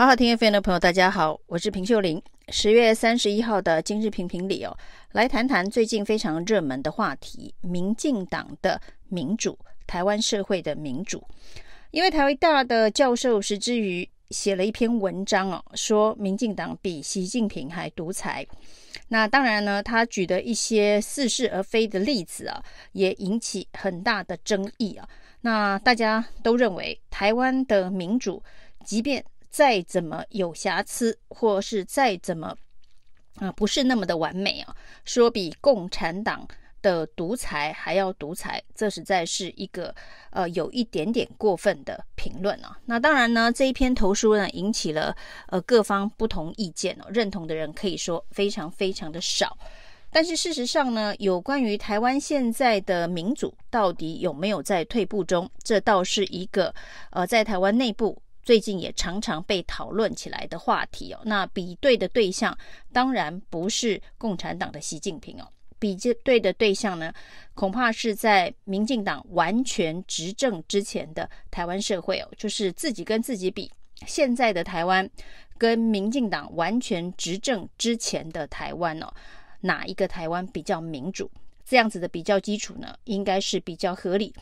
好好听 FM 的朋友，大家好，我是平秀玲。十月三十一号的今日评评里哦，来谈谈最近非常热门的话题——民进党的民主，台湾社会的民主。因为台湾大的教授石之瑜写了一篇文章哦，说民进党比习近平还独裁。那当然呢，他举的一些似是而非的例子啊，也引起很大的争议啊。那大家都认为，台湾的民主，即便再怎么有瑕疵，或是再怎么啊、不是那么的完美啊，说比共产党的独裁还要独裁，这实在是一个呃有一点点过分的评论啊。那当然呢，这一篇投书呢引起了呃各方不同意见哦，认同的人可以说非常非常的少。但是事实上呢，有关于台湾现在的民主到底有没有在退步中，这倒是一个呃在台湾内部。最近也常常被讨论起来的话题哦，那比对的对象当然不是共产党的习近平哦，比对的对象呢，恐怕是在民进党完全执政之前的台湾社会哦，就是自己跟自己比，现在的台湾跟民进党完全执政之前的台湾哦，哪一个台湾比较民主？这样子的比较基础呢，应该是比较合理，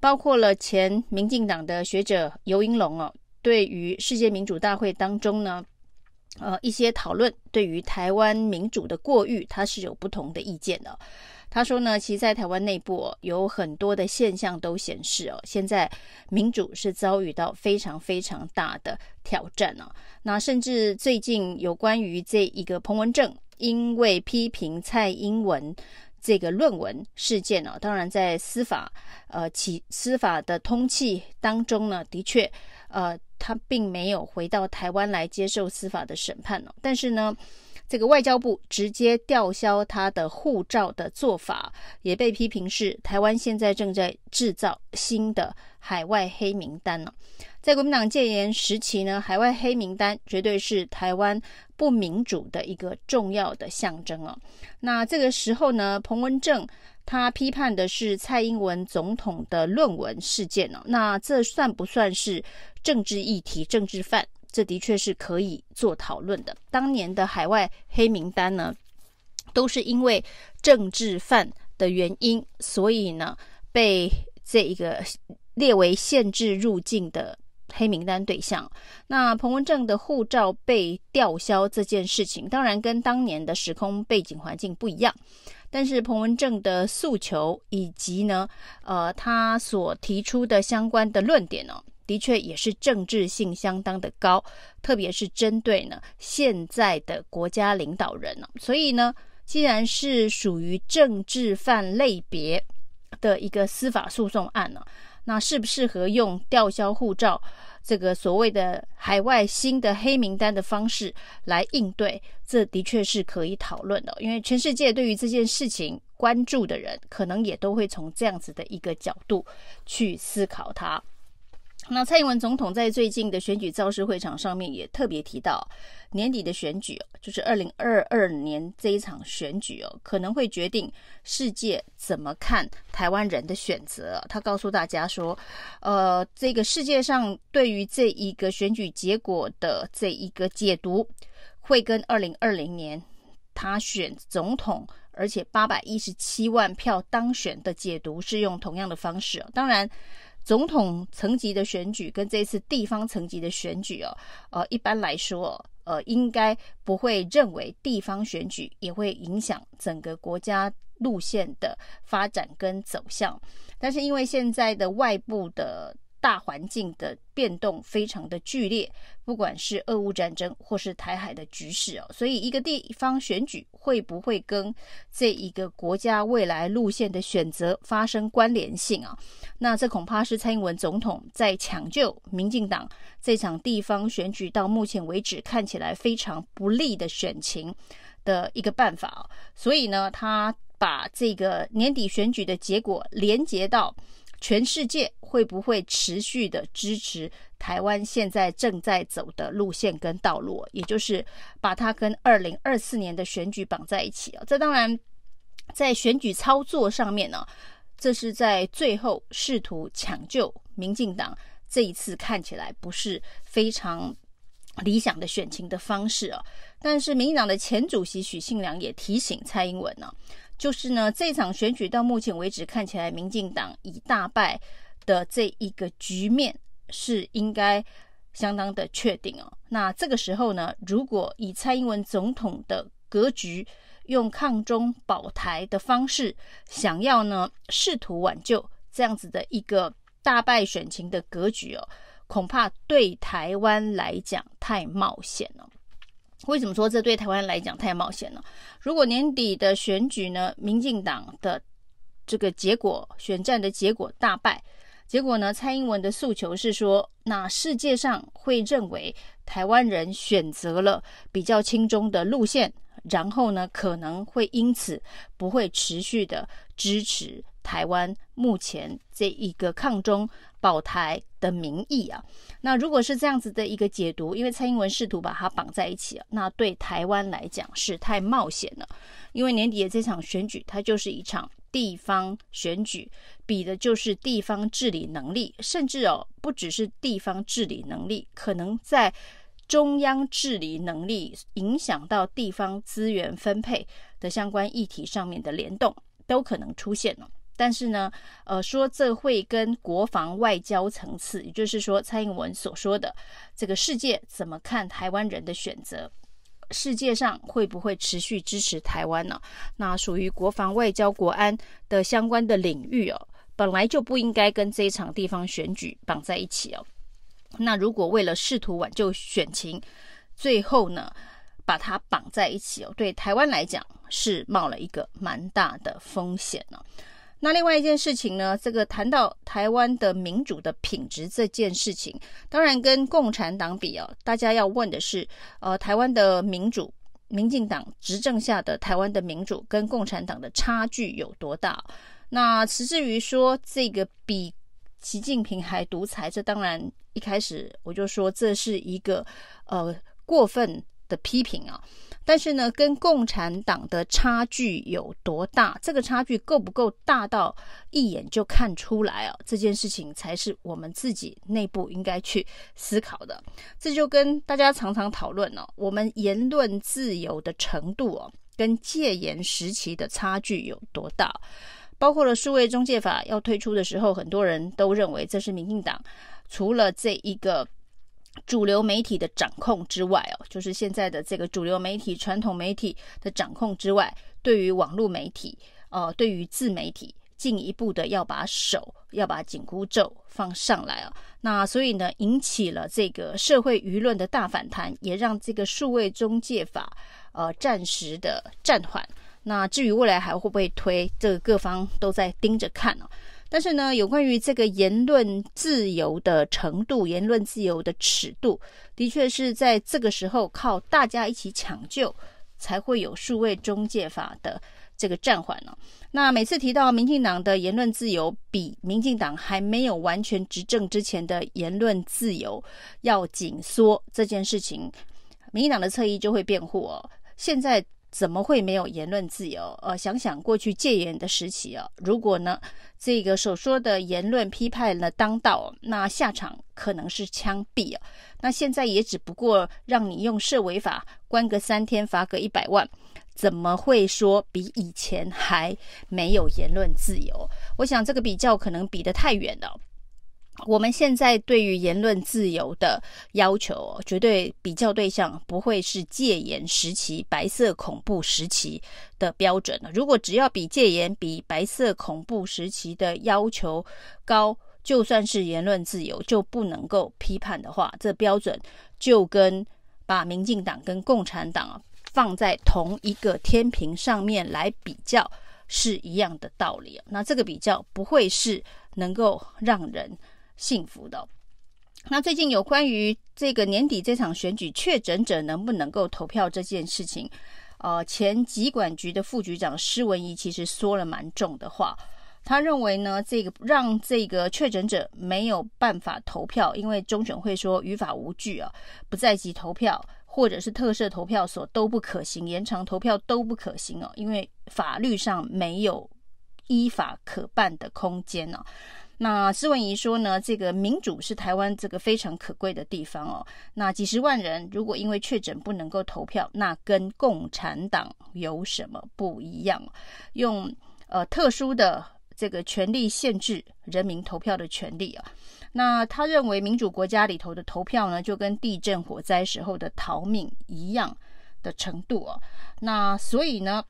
包括了前民进党的学者游盈龙哦。对于世界民主大会当中呢，呃，一些讨论对于台湾民主的过誉，他是有不同的意见的。他说呢，其实在台湾内部哦，有很多的现象都显示哦，现在民主是遭遇到非常非常大的挑战哦。那甚至最近有关于这一个彭文正因为批评蔡英文这个论文事件呢，当然在司法呃起司法的通气当中呢，的确呃。他并没有回到台湾来接受司法的审判哦，但是呢，这个外交部直接吊销他的护照的做法，也被批评是台湾现在正在制造新的海外黑名单呢。在国民党戒严时期呢，海外黑名单绝对是台湾不民主的一个重要的象征哦。那这个时候呢，彭文正。他批判的是蔡英文总统的论文事件呢，那这算不算是政治议题、政治犯？这的确是可以做讨论的。当年的海外黑名单呢，都是因为政治犯的原因，所以呢被这一个列为限制入境的黑名单对象。那彭文正的护照被吊销这件事情，当然跟当年的时空背景环境不一样。但是彭文正的诉求以及呢，呃，他所提出的相关的论点呢，的确也是政治性相当的高，特别是针对呢现在的国家领导人呢。所以呢，既然是属于政治犯类别的一个司法诉讼案呢，那适不适合用吊销护照？这个所谓的海外新的黑名单的方式来应对，这的确是可以讨论的。因为全世界对于这件事情关注的人，可能也都会从这样子的一个角度去思考它。那蔡英文总统在最近的选举造势会场上面也特别提到，年底的选举就是二零二二年这一场选举哦，可能会决定世界怎么看台湾人的选择。他告诉大家说，呃，这个世界上对于这一个选举结果的这一个解读，会跟二零二零年他选总统，而且八百一十七万票当选的解读是用同样的方式。当然。总统层级的选举跟这次地方层级的选举哦，呃，一般来说，呃，应该不会认为地方选举也会影响整个国家路线的发展跟走向。但是因为现在的外部的。大环境的变动非常的剧烈，不管是俄乌战争或是台海的局势哦，所以一个地方选举会不会跟这一个国家未来路线的选择发生关联性啊？那这恐怕是蔡英文总统在抢救民进党这场地方选举到目前为止看起来非常不利的选情的一个办法。所以呢，他把这个年底选举的结果连接到。全世界会不会持续的支持台湾现在正在走的路线跟道路？也就是把它跟二零二四年的选举绑在一起啊？这当然在选举操作上面呢，这是在最后试图抢救民进党。这一次看起来不是非常理想的选情的方式啊。但是，民进党的前主席许信良也提醒蔡英文呢、就是呢，这场选举到目前为止看起来，民进党以大败的这一个局面是应该相当的确定哦。那这个时候呢，如果以蔡英文总统的格局，用抗中保台的方式，想要呢试图挽救这样子的一个大败选情的格局哦，恐怕对台湾来讲太冒险了。为什么说这对台湾来讲太冒险了？如果年底的选举呢，民进党的这个结果选战的结果大败，结果呢，蔡英文的诉求是说，那世界上会认为台湾人选择了比较亲中的路线。然后呢，可能会因此不会持续的支持台湾目前这一个抗中保台的民意啊。那如果是这样子的一个解读，因为蔡英文试图把它绑在一起啊，那对台湾来讲是太冒险了。因为年底的这场选举，它就是一场地方选举，比的就是地方治理能力，甚至哦，不只是地方治理能力，可能在。中央治理能力影响到地方资源分配的相关议题上面的联动都可能出现了，但是呢，呃，说这会跟国防外交层次，也就是说蔡英文所说的这个世界怎么看台湾人的选择，世界上会不会持续支持台湾呢？那属于国防外交国安的相关的领域哦，本来就不应该跟这一场地方选举绑在一起哦。那如果为了试图挽救选情，最后呢，把它绑在一起哦，对台湾来讲是冒了一个蛮大的风险呢。那另外一件事情呢，这个谈到台湾的民主的品质这件事情，当然跟共产党比哦，大家要问的是，呃，台湾的民主，民进党执政下的台湾的民主跟共产党的差距有多大？那至于说这个比。习近平还独裁，这当然一开始我就说这是一个呃过分的批评啊。但是呢，跟共产党的差距有多大？这个差距够不够大到一眼就看出来啊？这件事情才是我们自己内部应该去思考的。这就跟大家常常讨论哦，我们言论自由的程度哦，跟戒严时期的差距有多大？包括了数位中介法要推出的时候，很多人都认为这是民进党除了这一个主流媒体的掌控之外哦，就是现在的这个主流媒体、传统媒体的掌控之外，对于网络媒体，呃，对于自媒体，进一步的要把手要把紧箍咒放上来啊。那所以呢，引起了这个社会舆论的大反弹，也让这个数位中介法呃暂时的暂缓。那至于未来还会不会推，这个各方都在盯着看哦。但是呢，有关于这个言论自由的程度、言论自由的尺度，的确是在这个时候靠大家一起抢救，才会有数位中介法的这个暂缓呢。那每次提到民进党的言论自由比民进党还没有完全执政之前的言论自由要紧缩这件事情，民进党的侧翼就会辩护哦。现在。怎么会没有言论自由？呃，想想过去戒严的时期啊，如果呢这个所说的言论批判了当道，那下场可能是枪毙啊。那现在也只不过让你用涉违法关个三天，罚个一百万，怎么会说比以前还没有言论自由？我想这个比较可能比得太远了。我们现在对于言论自由的要求，绝对比较对象不会是戒严时期、白色恐怖时期的标准了。如果只要比戒严、比白色恐怖时期的要求高，就算是言论自由就不能够批判的话，这标准就跟把民进党跟共产党放在同一个天平上面来比较是一样的道理。那这个比较不会是能够让人。幸福的。那最近有关于这个年底这场选举确诊者能不能够投票这件事情，呃，前疾管局的副局长施文仪其实说了蛮重的话。他认为呢，这个让这个确诊者没有办法投票，因为中选会说于法无据啊，不在籍投票或者是特设投票所都不可行，延长投票都不可行哦，因为法律上没有依法可办的空间呢。那施文仪说呢，这个民主是台湾这个非常可贵的地方哦。那几十万人如果因为确诊不能够投票，那跟共产党有什么不一样？用呃特殊的这个权力限制人民投票的权利啊。那他认为民主国家里头的投票呢，就跟地震火灾时候的逃命一样的程度哦。那所以呢，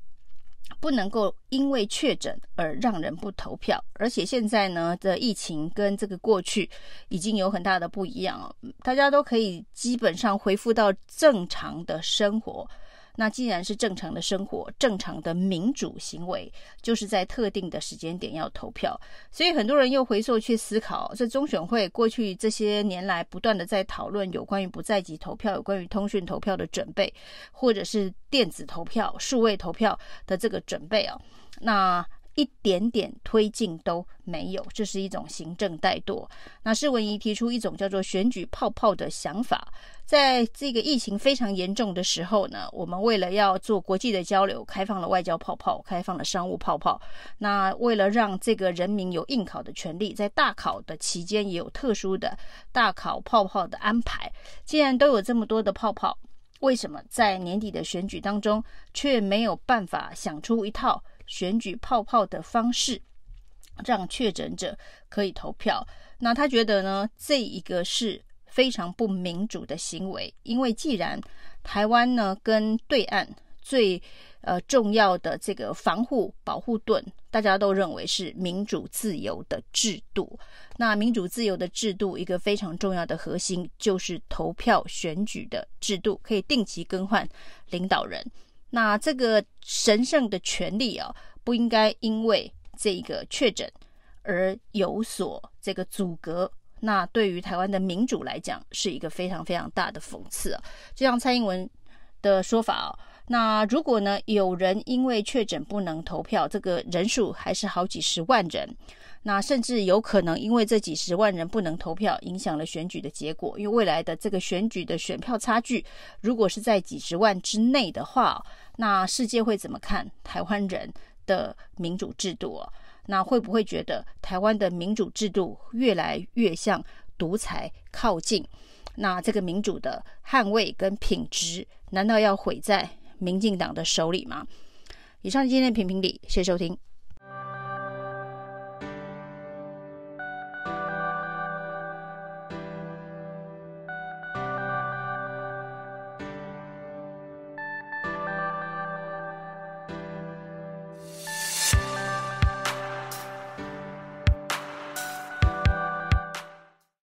不能够因为确诊而让人不投票，而且现在呢的疫情跟这个过去已经有很大的不一样哦，大家都可以基本上恢复到正常的生活。那既然是正常的生活，正常的民主行为，就是在特定的时间点要投票。所以很多人又回溯去思考，这中选会过去这些年来不断的在讨论有关于不在籍投票、有关于通讯投票的准备，或者是电子投票、数位投票的这个准备哦。那一点点推进都没有，这是一种行政怠惰。那施文仪提出一种叫做“选举泡泡”的想法，在这个疫情非常严重的时候呢，我们为了要做国际的交流，开放了外交泡泡，开放了商务泡泡。那为了让这个人民有应考的权利，在大考的期间也有特殊的大考泡泡的安排。既然都有这么多的泡泡，为什么在年底的选举当中却没有办法想出一套？选举泡泡的方式，让确诊者可以投票。那他觉得呢，这一个是非常不民主的行为。因为既然台湾呢跟对岸最呃重要的这个防护保护盾，大家都认为是民主自由的制度。那民主自由的制度一个非常重要的核心就是投票选举的制度，可以定期更换领导人。那这个神圣的权利啊，不应该因为这个确诊而有所这个阻隔。那对于台湾的民主来讲，是一个非常非常大的讽刺啊。就像蔡英文的说法啊，那如果呢有人因为确诊不能投票，这个人数还是好几十万人。那甚至有可能因为这几十万人不能投票，影响了选举的结果。因为未来的这个选举的选票差距，如果是在几十万之内的话，那世界会怎么看台湾人的民主制度啊？那会不会觉得台湾的民主制度越来越向独裁靠近？那这个民主的捍卫跟品质，难道要毁在民进党的手里吗？以上今天的评评理，谢谢收听。